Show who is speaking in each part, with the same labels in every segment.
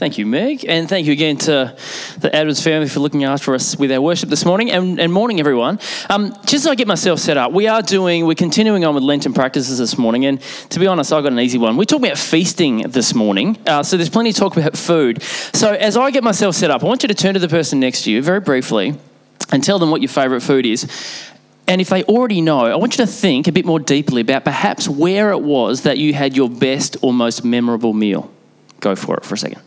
Speaker 1: Thank you, Meg. And thank you again to the Adams family for looking after us with our worship this morning. And, and morning, everyone. Um, just as I get myself set up, we are doing, we're continuing on with Lenten practices this morning. And to be honest, I got an easy one. We're talking about feasting this morning. Uh, so there's plenty of talk about food. So as I get myself set up, I want you to turn to the person next to you very briefly and tell them what your favourite food is. And if they already know, I want you to think a bit more deeply about perhaps where it was that you had your best or most memorable meal. Go for it for a second.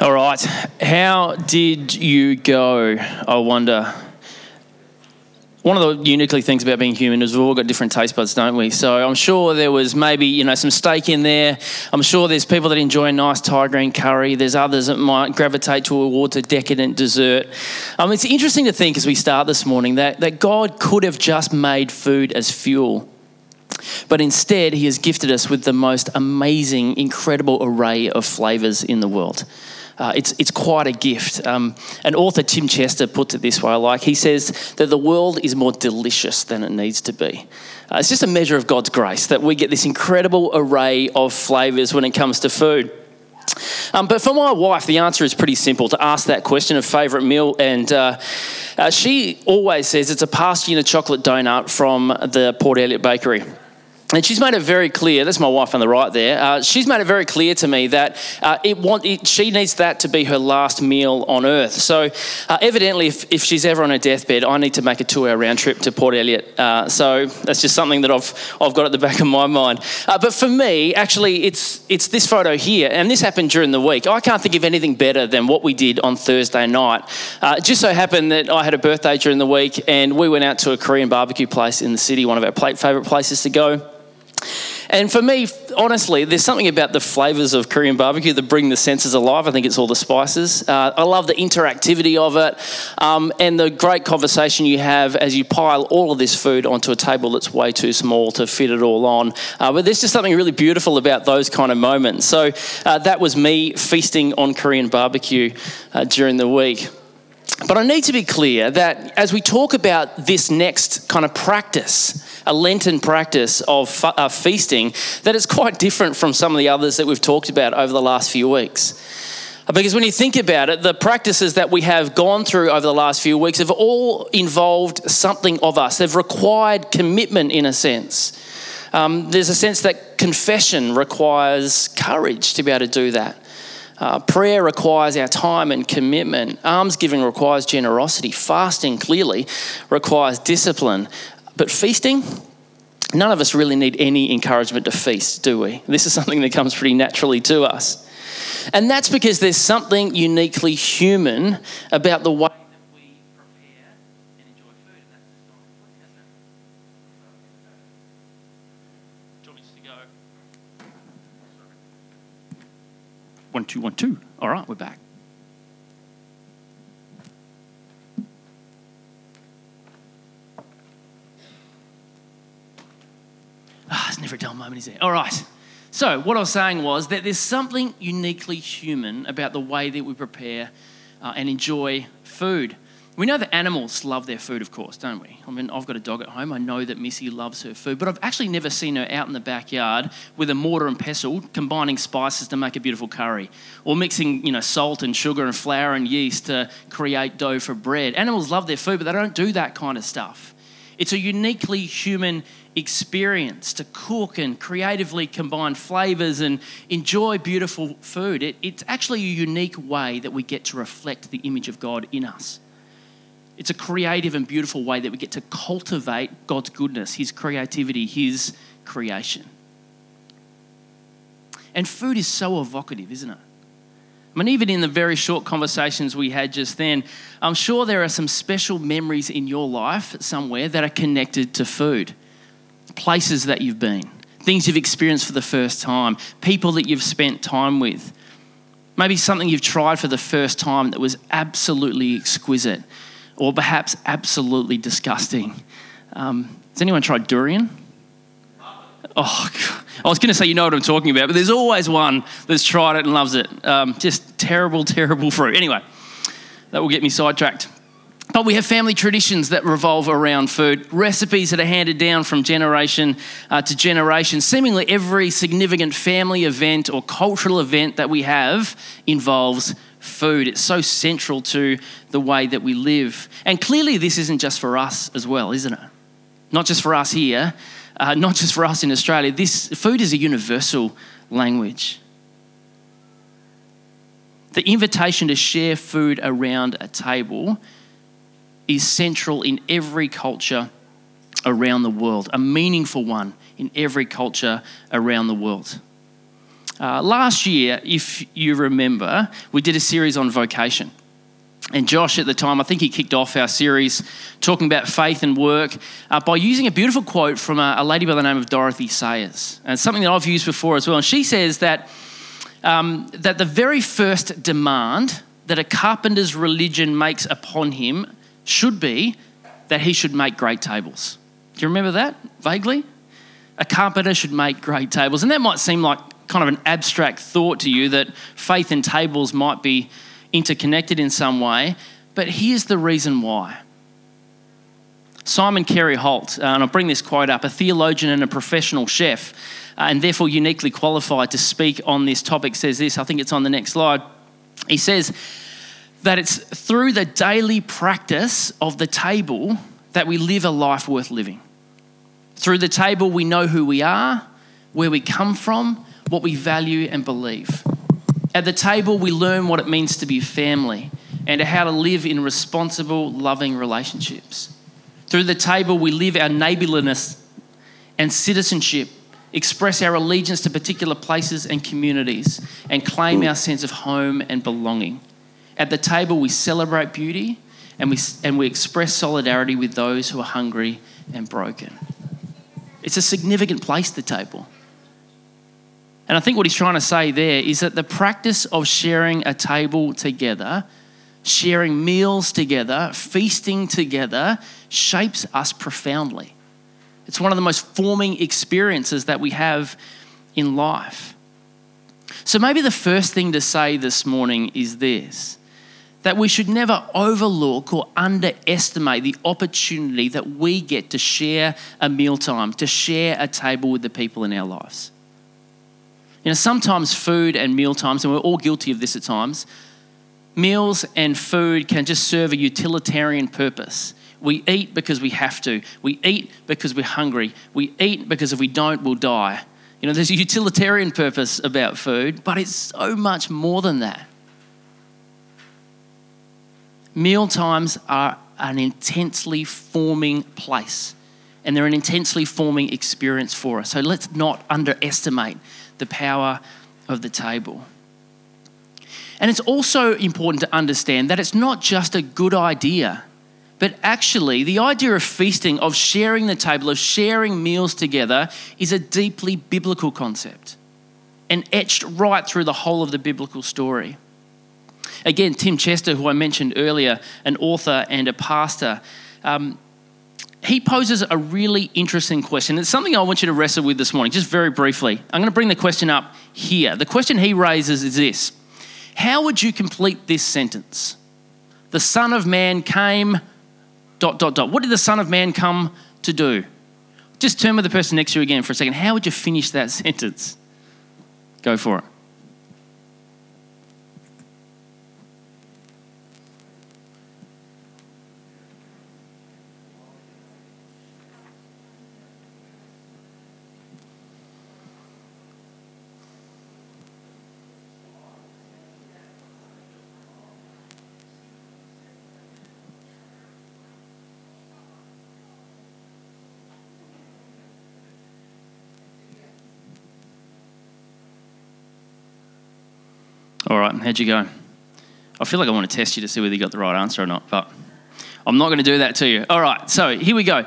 Speaker 1: All right. How did you go? I wonder. One of the uniquely things about being human is we've all got different taste buds, don't we? So I'm sure there was maybe you know some steak in there. I'm sure there's people that enjoy a nice Thai green curry. There's others that might gravitate towards a decadent dessert. Um, it's interesting to think as we start this morning that, that God could have just made food as fuel. But instead, He has gifted us with the most amazing, incredible array of flavours in the world. Uh, it's, it's quite a gift. Um, and author Tim Chester puts it this way I like. He says that the world is more delicious than it needs to be. Uh, it's just a measure of God's grace that we get this incredible array of flavours when it comes to food. Um, but for my wife, the answer is pretty simple to ask that question of favourite meal. And uh, uh, she always says it's a pasture chocolate donut from the Port Elliot Bakery. And she's made it very clear, that's my wife on the right there, uh, she's made it very clear to me that uh, it want, it, she needs that to be her last meal on earth. So, uh, evidently, if, if she's ever on her deathbed, I need to make a two hour round trip to Port Elliot. Uh, so, that's just something that I've, I've got at the back of my mind. Uh, but for me, actually, it's, it's this photo here, and this happened during the week. I can't think of anything better than what we did on Thursday night. Uh, it just so happened that I had a birthday during the week, and we went out to a Korean barbecue place in the city, one of our favourite places to go. And for me, honestly, there's something about the flavors of Korean barbecue that bring the senses alive. I think it's all the spices. Uh, I love the interactivity of it um, and the great conversation you have as you pile all of this food onto a table that's way too small to fit it all on. Uh, but there's just something really beautiful about those kind of moments. So uh, that was me feasting on Korean barbecue uh, during the week. But I need to be clear that as we talk about this next kind of practice, a Lenten practice of uh, feasting, that it's quite different from some of the others that we've talked about over the last few weeks. Because when you think about it, the practices that we have gone through over the last few weeks have all involved something of us. They've required commitment in a sense. Um, there's a sense that confession requires courage to be able to do that. Uh, prayer requires our time and commitment. Almsgiving requires generosity. Fasting clearly requires discipline. But feasting, none of us really need any encouragement to feast, do we? This is something that comes pretty naturally to us. And that's because there's something uniquely human about the way One, two, one, two. All right, we're back. Ah, it's never a dull moment, is it? All right. So, what I was saying was that there's something uniquely human about the way that we prepare uh, and enjoy food. We know that animals love their food, of course, don't we? I mean, I've got a dog at home. I know that Missy loves her food, but I've actually never seen her out in the backyard with a mortar and pestle combining spices to make a beautiful curry or mixing, you know, salt and sugar and flour and yeast to create dough for bread. Animals love their food, but they don't do that kind of stuff. It's a uniquely human experience to cook and creatively combine flavors and enjoy beautiful food. It, it's actually a unique way that we get to reflect the image of God in us. It's a creative and beautiful way that we get to cultivate God's goodness, His creativity, His creation. And food is so evocative, isn't it? I mean, even in the very short conversations we had just then, I'm sure there are some special memories in your life somewhere that are connected to food. Places that you've been, things you've experienced for the first time, people that you've spent time with. Maybe something you've tried for the first time that was absolutely exquisite or perhaps absolutely disgusting. Um, has anyone tried durian? Oh, I was going to say you know what I'm talking about, but there's always one that's tried it and loves it. Um, just terrible, terrible fruit. Anyway, that will get me sidetracked. But we have family traditions that revolve around food, recipes that are handed down from generation uh, to generation. Seemingly every significant family event or cultural event that we have involves food. It's so central to the way that we live. And clearly, this isn't just for us as well, isn't it? Not just for us here, uh, not just for us in Australia. This food is a universal language. The invitation to share food around a table is central in every culture around the world, a meaningful one in every culture around the world. Uh, last year, if you remember, we did a series on vocation. And Josh, at the time, I think he kicked off our series talking about faith and work uh, by using a beautiful quote from a, a, lady by the name of Dorothy Sayers. And something that I've used before as well. And she says that, um, that the very first demand that a carpenter's religion makes upon him should be that he should make great tables. Do you remember that vaguely? A carpenter should make great tables. And that might seem like kind of an abstract thought to you that faith and tables might be interconnected in some way, but here's the reason why. Simon Carey Holt, uh, and I'll bring this quote up, a theologian and a professional chef, uh, and therefore uniquely qualified to speak on this topic, says this. I think it's on the next slide. He says that it's through the daily practice of the table that we live a life worth living. Through the table, we know who we are, where we come from, what we value and believe. At the table, we learn what it means to be family and how to live in responsible, loving relationships. Through the table, we live our neighbourliness and citizenship, express our allegiance to particular places and communities, and claim our sense of home and belonging. At the table, we celebrate beauty and we, and we express solidarity with those who are hungry and broken. It's a significant place, the table. And I think what he's trying to say there is that the practice of sharing a table together, sharing meals together, feasting together, shapes us profoundly. It's one of the most forming experiences that we have in life. So, maybe the first thing to say this morning is this that we should never overlook or underestimate the opportunity that we get to share a mealtime, to share a table with the people in our lives. You know, sometimes food and meal times, and we're all guilty of this at times, meals and food can just serve a utilitarian purpose. We eat because we have to. We eat because we're hungry. We eat because if we don't, we'll die. You know, there's a utilitarian purpose about food, but it's so much more than that. Meal times are an intensely forming place, and they're an intensely forming experience for us. So let's not underestimate the power of the table. And it's also important to understand that it's not just a good idea, but actually, the idea of feasting, of sharing the table, of sharing meals together, is a deeply biblical concept and etched right through the whole of the biblical story. Again, Tim Chester, who I mentioned earlier, an author and a pastor, um, he poses a really interesting question. It's something I want you to wrestle with this morning, just very briefly. I'm going to bring the question up here. The question he raises is this How would you complete this sentence? The Son of Man came, dot, dot, dot. What did the Son of Man come to do? Just turn with the person next to you again for a second. How would you finish that sentence? Go for it. All right, how'd you go? I feel like I want to test you to see whether you got the right answer or not, but I'm not going to do that to you. All right, so here we go.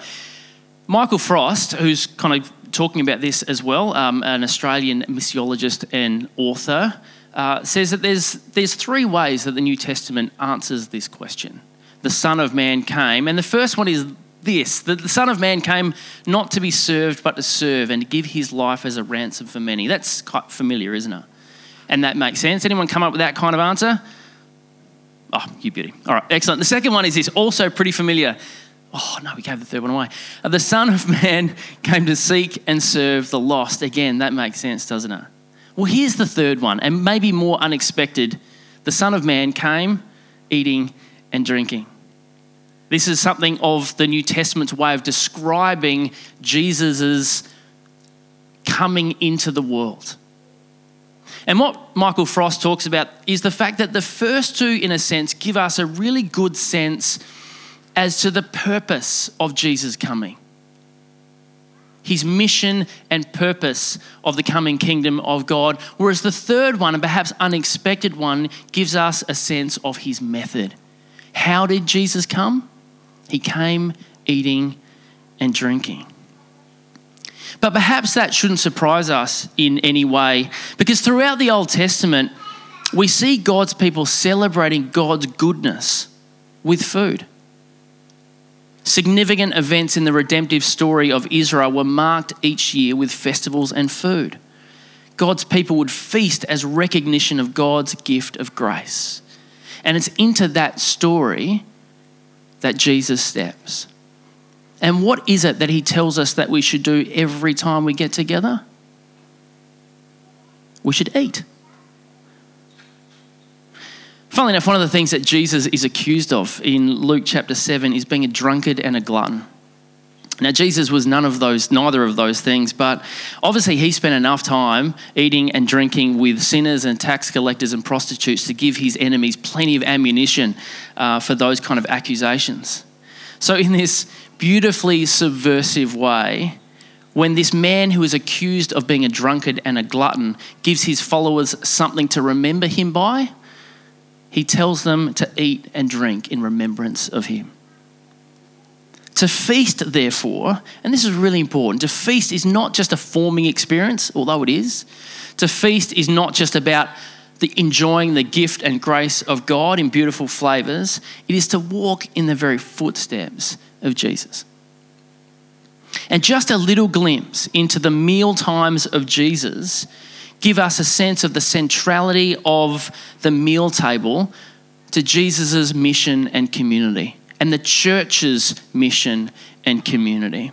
Speaker 1: Michael Frost, who's kind of talking about this as well, um, an Australian missiologist and author, uh, says that there's, there's three ways that the New Testament answers this question. The Son of Man came, and the first one is this that the Son of Man came not to be served, but to serve and to give his life as a ransom for many. That's quite familiar, isn't it? And that makes sense. Anyone come up with that kind of answer? Oh, you beauty. All right, excellent. The second one is this, also pretty familiar. Oh, no, we gave the third one away. The Son of Man came to seek and serve the lost. Again, that makes sense, doesn't it? Well, here's the third one, and maybe more unexpected. The Son of Man came eating and drinking. This is something of the New Testament's way of describing Jesus' coming into the world. And what Michael Frost talks about is the fact that the first two, in a sense, give us a really good sense as to the purpose of Jesus coming. His mission and purpose of the coming kingdom of God. Whereas the third one, and perhaps unexpected one, gives us a sense of his method. How did Jesus come? He came eating and drinking. But perhaps that shouldn't surprise us in any way, because throughout the Old Testament, we see God's people celebrating God's goodness with food. Significant events in the redemptive story of Israel were marked each year with festivals and food. God's people would feast as recognition of God's gift of grace. And it's into that story that Jesus steps. And what is it that he tells us that we should do every time we get together? We should eat. Funnily enough, one of the things that Jesus is accused of in Luke chapter 7 is being a drunkard and a glutton. Now, Jesus was none of those, neither of those things, but obviously he spent enough time eating and drinking with sinners and tax collectors and prostitutes to give his enemies plenty of ammunition uh, for those kind of accusations. So, in this beautifully subversive way, when this man who is accused of being a drunkard and a glutton gives his followers something to remember him by, he tells them to eat and drink in remembrance of him. To feast, therefore, and this is really important, to feast is not just a forming experience, although it is. To feast is not just about the enjoying the gift and grace of God in beautiful flavors, it is to walk in the very footsteps of Jesus. And just a little glimpse into the meal times of Jesus give us a sense of the centrality of the meal table to Jesus' mission and community and the church's mission and community.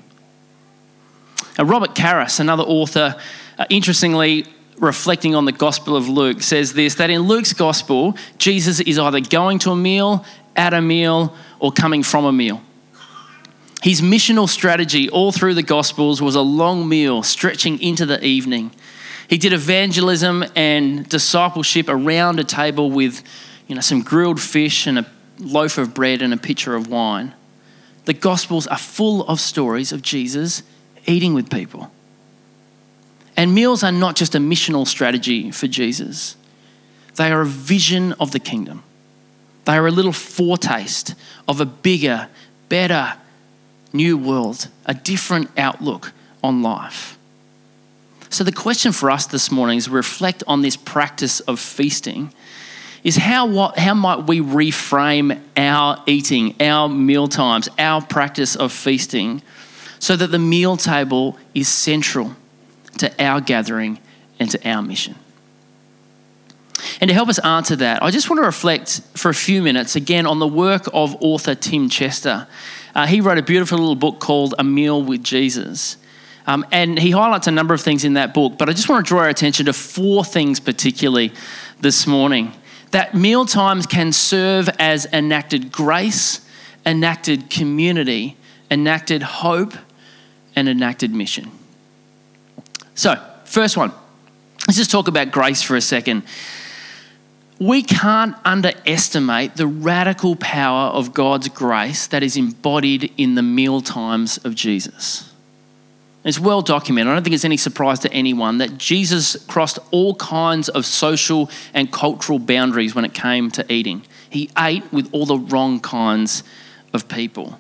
Speaker 1: Now, Robert Karris, another author, uh, interestingly, reflecting on the Gospel of Luke, says this that in Luke's Gospel, Jesus is either going to a meal, at a meal, or coming from a meal. His missional strategy all through the Gospels was a long meal stretching into the evening. He did evangelism and discipleship around a table with you know, some grilled fish and a loaf of bread and a pitcher of wine. The Gospels are full of stories of Jesus eating with people. And meals are not just a missional strategy for Jesus, they are a vision of the kingdom. They are a little foretaste of a bigger, better, new world, a different outlook on life. So, the question for us this morning is reflect on this practice of feasting is how, what, how might we reframe our eating, our meal times, our practice of feasting so that the meal table is central to our gathering and to our mission? And to help us answer that, I just want to reflect for a few minutes again on the work of author Tim Chester. Uh, he wrote a beautiful little book called A Meal with Jesus. Um, and he highlights a number of things in that book, but I just want to draw our attention to four things particularly this morning. That meal times can serve as enacted grace, enacted community, enacted hope, and enacted mission. So, first one, let's just talk about grace for a second. We can't underestimate the radical power of God's grace that is embodied in the meal times of Jesus. It's well documented. I don't think it's any surprise to anyone that Jesus crossed all kinds of social and cultural boundaries when it came to eating. He ate with all the wrong kinds of people.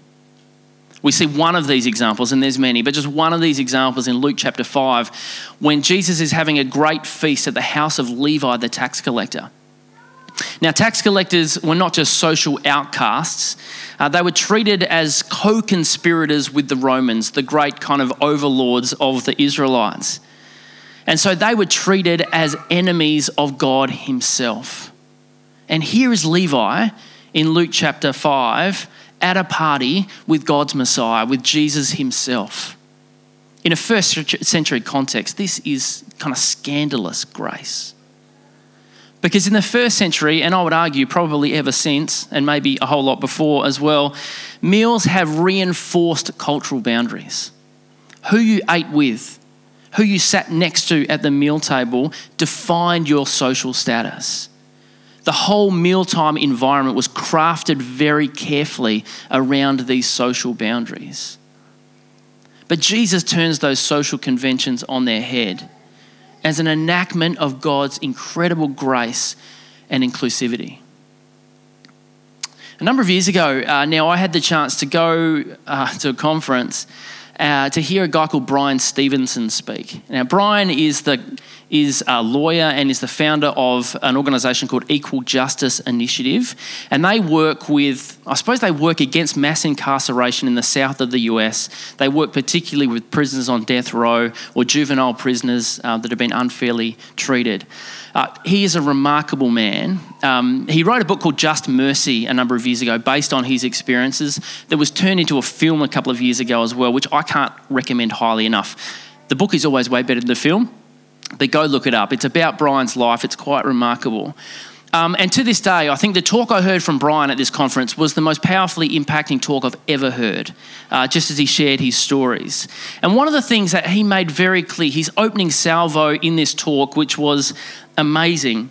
Speaker 1: We see one of these examples, and there's many, but just one of these examples in Luke chapter 5 when Jesus is having a great feast at the house of Levi, the tax collector. Now, tax collectors were not just social outcasts, uh, they were treated as co conspirators with the Romans, the great kind of overlords of the Israelites. And so they were treated as enemies of God Himself. And here is Levi in Luke chapter 5 at a party with God's Messiah, with Jesus Himself. In a first century context, this is kind of scandalous grace. Because in the first century, and I would argue probably ever since, and maybe a whole lot before as well, meals have reinforced cultural boundaries. Who you ate with, who you sat next to at the meal table defined your social status. The whole mealtime environment was crafted very carefully around these social boundaries. But Jesus turns those social conventions on their head as an enactment of God's incredible grace and inclusivity. A number of years ago, uh, now I had the chance to go uh, to a conference uh, to hear a guy called Bryan Stevenson speak. Now, Bryan is the is a lawyer and is the founder of an organization called Equal Justice Initiative. And they work with, I suppose, they work against mass incarceration in the south of the US. They work particularly with prisoners on death row or juvenile prisoners uh, that have been unfairly treated. Uh, he is a remarkable man. Um, he wrote a book called Just Mercy a number of years ago based on his experiences that was turned into a film a couple of years ago as well, which I can't recommend highly enough. The book is always way better than the film. But go look it up. It's about Bryan's life, it's quite remarkable. Um, and to this day, I think the talk I heard from Bryan at this conference was the most powerfully impacting talk I've ever heard, uh, just as he shared his stories. And one of the things that he made very clear, his opening salvo in this talk, which was amazing,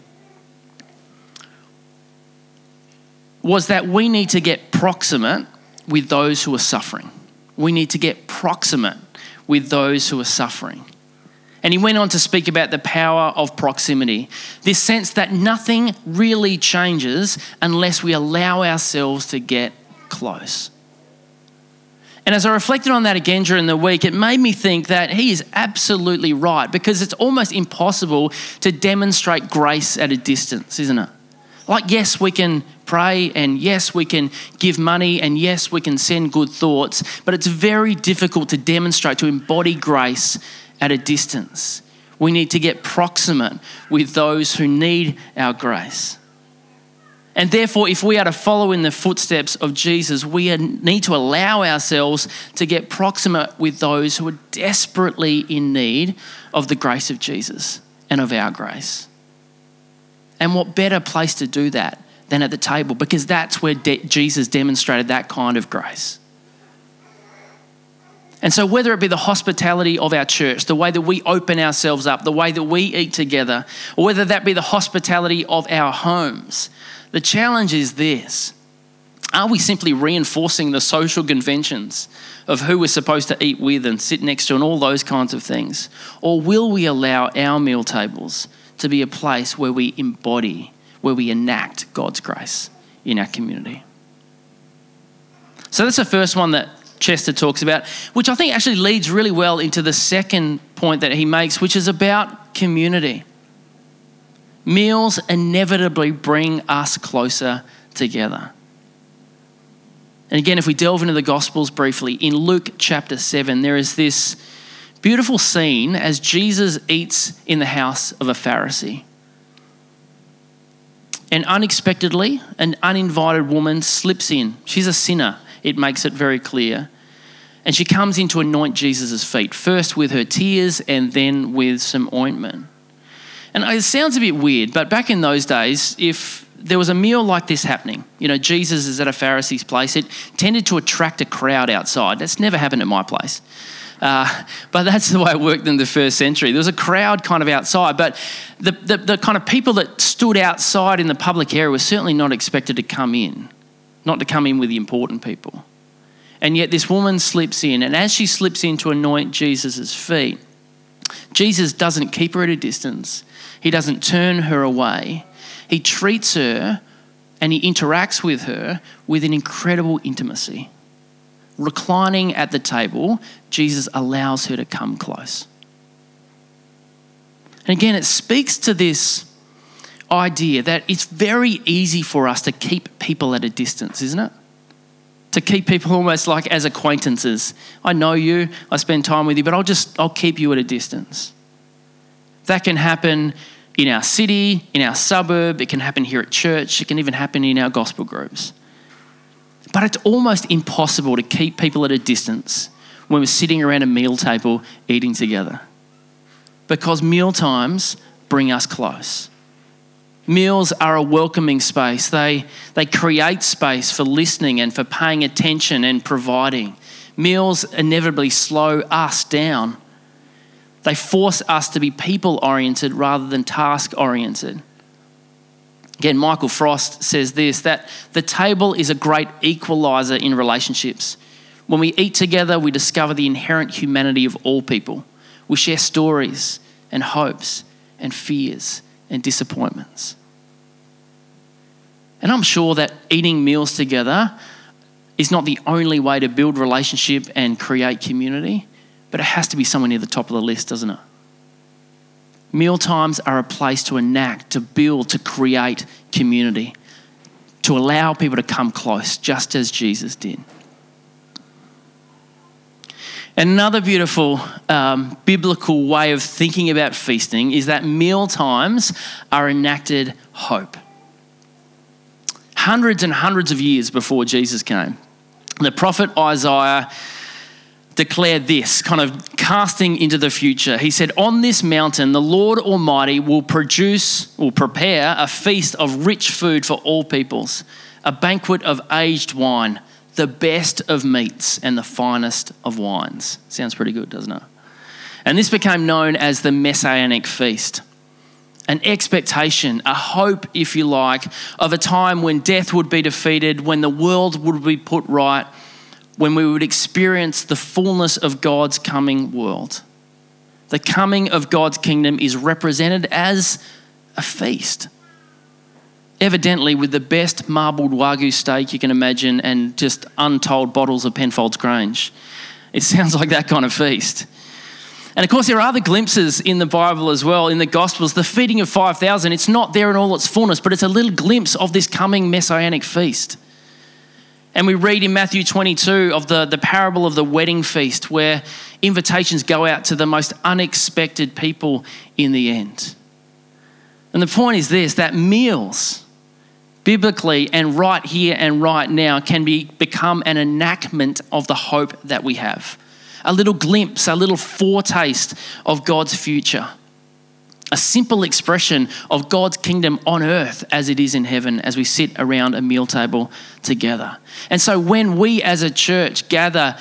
Speaker 1: was that we need to get proximate with those who are suffering. We need to get proximate with those who are suffering. And he went on to speak about the power of proximity this sense that nothing really changes unless we allow ourselves to get close. And as I reflected on that again during the week, it made me think that he is absolutely right because it's almost impossible to demonstrate grace at a distance, isn't it? Like, yes, we can pray, and yes, we can give money, and yes, we can send good thoughts, but it's very difficult to demonstrate, to embody grace at a distance. We need to get proximate with those who need our grace. And therefore, if we are to follow in the footsteps of Jesus, we need to allow ourselves to get proximate with those who are desperately in need of the grace of Jesus and of our grace. And what better place to do that than at the table? Because that's where de- Jesus demonstrated that kind of grace. And so, whether it be the hospitality of our church, the way that we open ourselves up, the way that we eat together, or whether that be the hospitality of our homes, the challenge is this Are we simply reinforcing the social conventions of who we're supposed to eat with and sit next to and all those kinds of things? Or will we allow our meal tables to be a place where we embody, where we enact God's grace in our community? So, that's the first one that Chester talks about, which I think actually leads really well into the second point that he makes, which is about community. Meals inevitably bring us closer together. And again, if we delve into the Gospels briefly, in Luke chapter 7, there is this beautiful scene as Jesus eats in the house of a Pharisee. And unexpectedly, an uninvited woman slips in. She's a sinner it makes it very clear. And she comes in to anoint Jesus' feet, first with her tears and then with some ointment. And it sounds a bit weird, but back in those days, if there was a meal like this happening, you know, Jesus is at a Pharisee's place, it tended to attract a crowd outside. That's never happened at my place. Uh, but that's the way it worked in the first century. There was a crowd kind of outside, but the, the, the kind of people that stood outside in the public area were certainly not expected to come in not to come in with the important people. And yet this woman slips in, and as she slips in to anoint Jesus' feet, Jesus doesn't keep her at a distance. He doesn't turn her away. He treats her and he interacts with her with an incredible intimacy. Reclining at the table, Jesus allows her to come close. And again, it speaks to this idea that it's very easy for us to keep people at a distance, isn't it? To keep people almost like as acquaintances. I know you, I spend time with you, but I'll just I'll keep you at a distance. That can happen in our city, in our suburb, it can happen here at church, it can even happen in our gospel groups. But it's almost impossible to keep people at a distance when we're sitting around a meal table eating together. Because meal times bring us close. Meals are a welcoming space. They, they create space for listening and for paying attention and providing. Meals inevitably slow us down they force us to be people oriented rather than task oriented. Again, Michael Frost says this that the table is a great equalizer in relationships. When we eat together, we discover the inherent humanity of all people. We share stories and hopes and fears and disappointments. And I'm sure that eating meals together is not the only way to build relationship and create community. But it has to be somewhere near the top of the list, doesn't it? Meal times are a place to enact, to build, to create community, to allow people to come close, just as Jesus did. Another beautiful um, biblical way of thinking about feasting is that meal times are enacted hope. Hundreds and hundreds of years before Jesus came, the prophet Isaiah declared this, kind of casting into the future. He said, On this mountain, the Lord Almighty will produce, will prepare a feast of rich food for all peoples, a banquet of aged wine, the best of meats, and the finest of wines. Sounds pretty good, doesn't it? And this became known as the Messianic feast. An expectation, a hope, if you like, of a time when death would be defeated, when the world would be put right when we would experience the fullness of God's coming world. The coming of God's kingdom is represented as a feast. Evidently, with the best marbled Wagyu steak you can imagine and just untold bottles of Penfolds Grange. It sounds like that kind of feast. And of course, there are other glimpses in the Bible as well, in the Gospels. The feeding of 5,000, it's not there in all its fullness, but it's a little glimpse of this coming messianic feast. And we read in Matthew 22 of the, the parable of the wedding feast, where invitations go out to the most unexpected people in the end. And the point is this that meals, biblically and right here and right now, can be, become an enactment of the hope that we have. A little glimpse, a little foretaste of God's future a simple expression of God's kingdom on earth as it is in heaven as we sit around a meal table together. And so when we as a church gather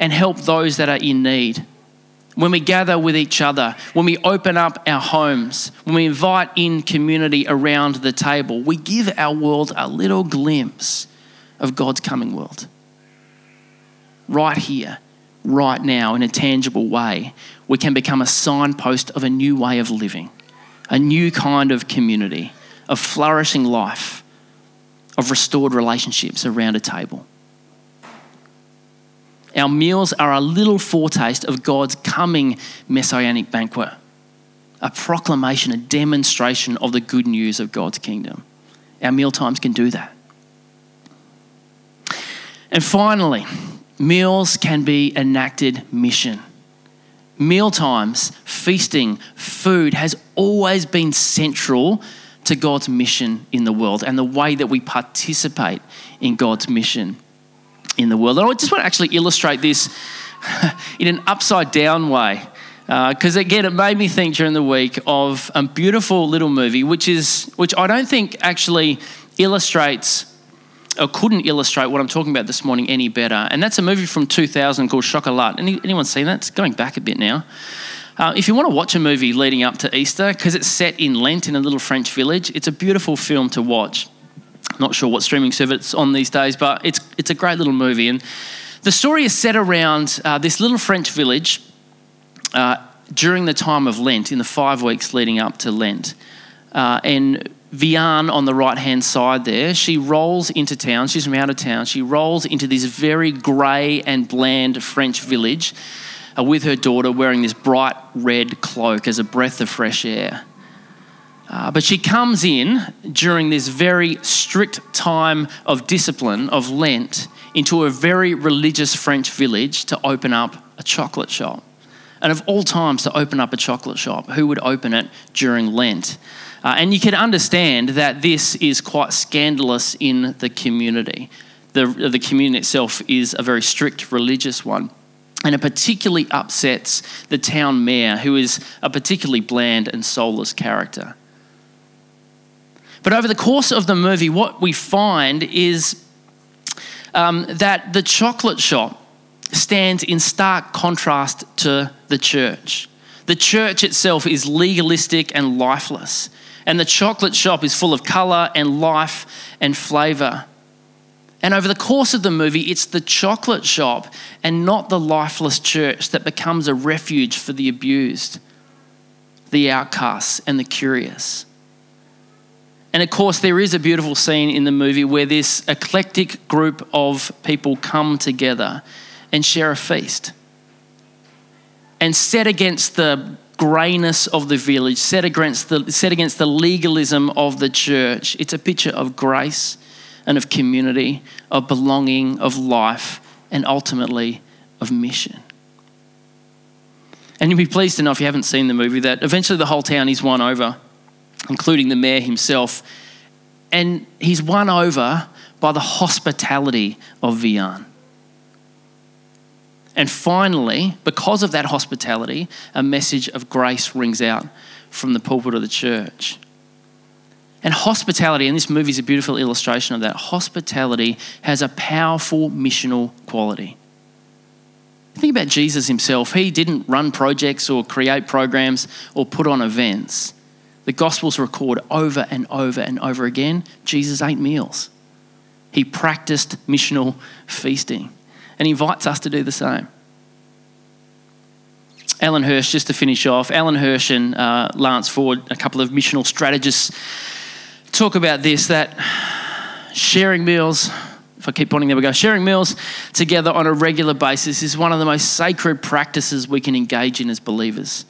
Speaker 1: and help those that are in need, when we gather with each other, when we open up our homes, when we invite in community around the table, we give our world a little glimpse of God's coming world. Right here, right now, in a tangible way, we can become a signpost of a new way of living, a new kind of community, of flourishing life, of restored relationships around a table. Our meals are a little foretaste of God's coming messianic banquet, a proclamation, a demonstration of the good news of God's kingdom. Our meal times can do that. And finally, meals can be enacted mission meal times, feasting, food has always been central to God's mission in the world and the way that we participate in God's mission in the world. And I just want to actually illustrate this in an upside down way. Because uh, again, it made me think during the week of a beautiful little movie, which is which I don't think actually illustrates or couldn't illustrate what I'm talking about this morning any better. And that's a movie from 2000 called Chocolat. Any, anyone seen that? It's going back a bit now. Uh, if you want to watch a movie leading up to Easter, because it's set in Lent in a little French village, it's a beautiful film to watch. Not sure what streaming service it's on these days, but it's, it's a great little movie. And The story is set around uh, this little French village uh, during the time of Lent, in the five weeks leading up to Lent. Uh, and Vianne on the right hand side there, she rolls into town. She's from out of town. She rolls into this very grey and bland French village uh, with her daughter wearing this bright red cloak as a breath of fresh air. Uh, but she comes in during this very strict time of discipline of Lent into a very religious French village to open up a chocolate shop. And of all times to open up a chocolate shop, who would open it during Lent? Uh, and you can understand that this is quite scandalous in the community. The, the community itself is a very strict religious one. And it particularly upsets the town mayor, who is a particularly bland and soulless character. But over the course of the movie, what we find is um, that the chocolate shop stands in stark contrast to the church. The church itself is legalistic and lifeless, and the chocolate shop is full of colour and life and flavour. And over the course of the movie, it's the chocolate shop and not the lifeless church that becomes a refuge for the abused, the outcasts, and the curious. And of course, there is a beautiful scene in the movie where this eclectic group of people come together and share a feast. And set against the greyness of the village, set against the, set against the legalism of the church, it's a picture of grace and of community, of belonging, of life, and ultimately of mission. And you'll be pleased to know if you haven't seen the movie that eventually the whole town is won over including the mayor himself. And he's won over by the hospitality of Vianne. And finally, because of that hospitality, a message of grace rings out from the pulpit of the church. And hospitality, and this movie is a beautiful illustration of that, hospitality has a powerful missional quality. Think about Jesus himself. He didn't run projects or create programs or put on events. The Gospels record over and over and over again Jesus ate meals. He practiced missional feasting and invites us to do the same. Alan Hirsch, just to finish off, Alan Hirsch and uh, Lance Ford, a couple of missional strategists, talk about this that sharing meals, if I keep pointing, there we go, sharing meals together on a regular basis is one of the most sacred practices we can engage in as believers.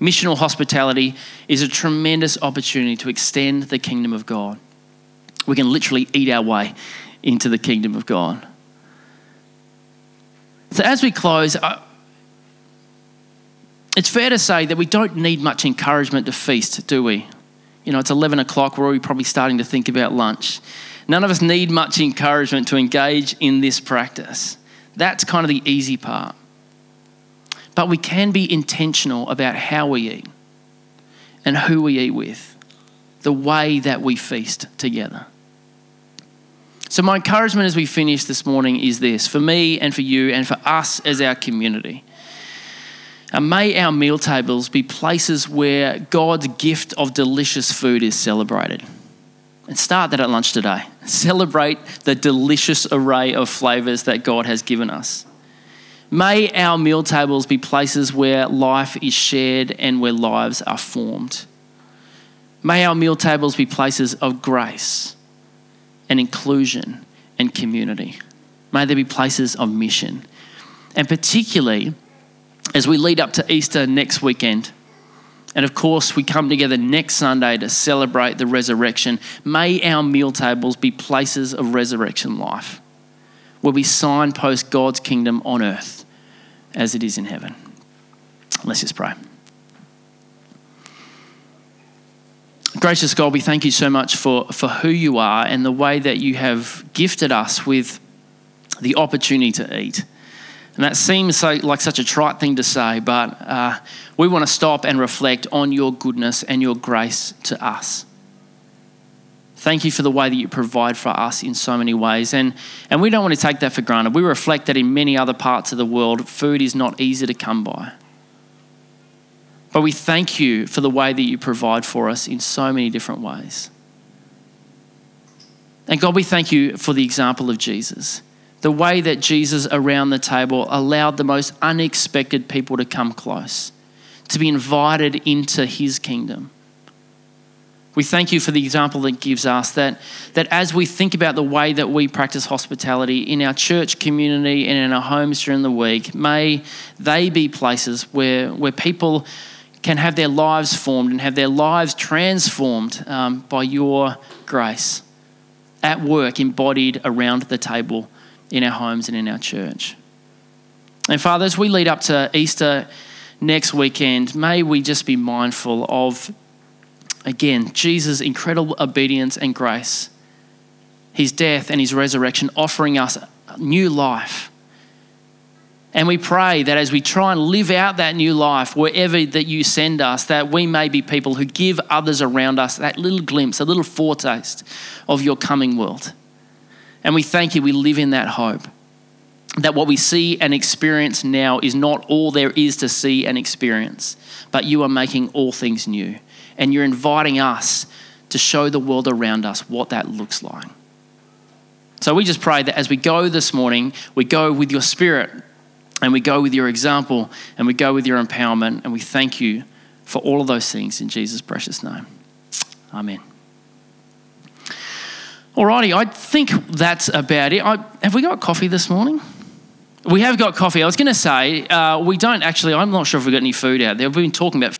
Speaker 1: Missional hospitality is a tremendous opportunity to extend the kingdom of God. We can literally eat our way into the kingdom of God. So, as we close, it's fair to say that we don't need much encouragement to feast, do we? You know, it's 11 o'clock, we're already probably starting to think about lunch. None of us need much encouragement to engage in this practice. That's kind of the easy part. But we can be intentional about how we eat and who we eat with, the way that we feast together. So, my encouragement as we finish this morning is this for me and for you and for us as our community. And may our meal tables be places where God's gift of delicious food is celebrated. And start that at lunch today. Celebrate the delicious array of flavors that God has given us. May our meal tables be places where life is shared and where lives are formed. May our meal tables be places of grace and inclusion and community. May there be places of mission. And particularly as we lead up to Easter next weekend, and of course, we come together next Sunday to celebrate the resurrection. May our meal tables be places of resurrection life where we signpost God's kingdom on earth as it is in heaven. Let's just pray. Gracious God, we thank you so much for, for who you are and the way that you have gifted us with the opportunity to eat. And that seems so, like such a trite thing to say, but uh, we want to stop and reflect on your goodness and your grace to us. Thank you for the way that you provide for us in so many ways. And, and we don't want to take that for granted. We reflect that in many other parts of the world, food is not easy to come by. But we thank you for the way that you provide for us in so many different ways. And God, we thank you for the example of Jesus, the way that Jesus around the table allowed the most unexpected people to come close, to be invited into his kingdom. We thank you for the example that gives us that, that as we think about the way that we practice hospitality in our church community and in our homes during the week, may they be places where, where people can have their lives formed and have their lives transformed um, by your grace at work, embodied around the table in our homes and in our church. And Father, as we lead up to Easter next weekend, may we just be mindful of Again, Jesus' incredible obedience and grace, his death and his resurrection, offering us new life. And we pray that as we try and live out that new life, wherever that you send us, that we may be people who give others around us that little glimpse, a little foretaste of your coming world. And we thank you, we live in that hope. That what we see and experience now is not all there is to see and experience, but you are making all things new and you're inviting us to show the world around us what that looks like. So we just pray that as we go this morning, we go with your spirit and we go with your example and we go with your empowerment and we thank you for all of those things in Jesus' precious name. Amen. Alrighty, I think that's about it. I, have we got coffee this morning? We have got coffee. I was going to say, uh, we don't actually, I'm not sure if we've got any food out there. We've been talking about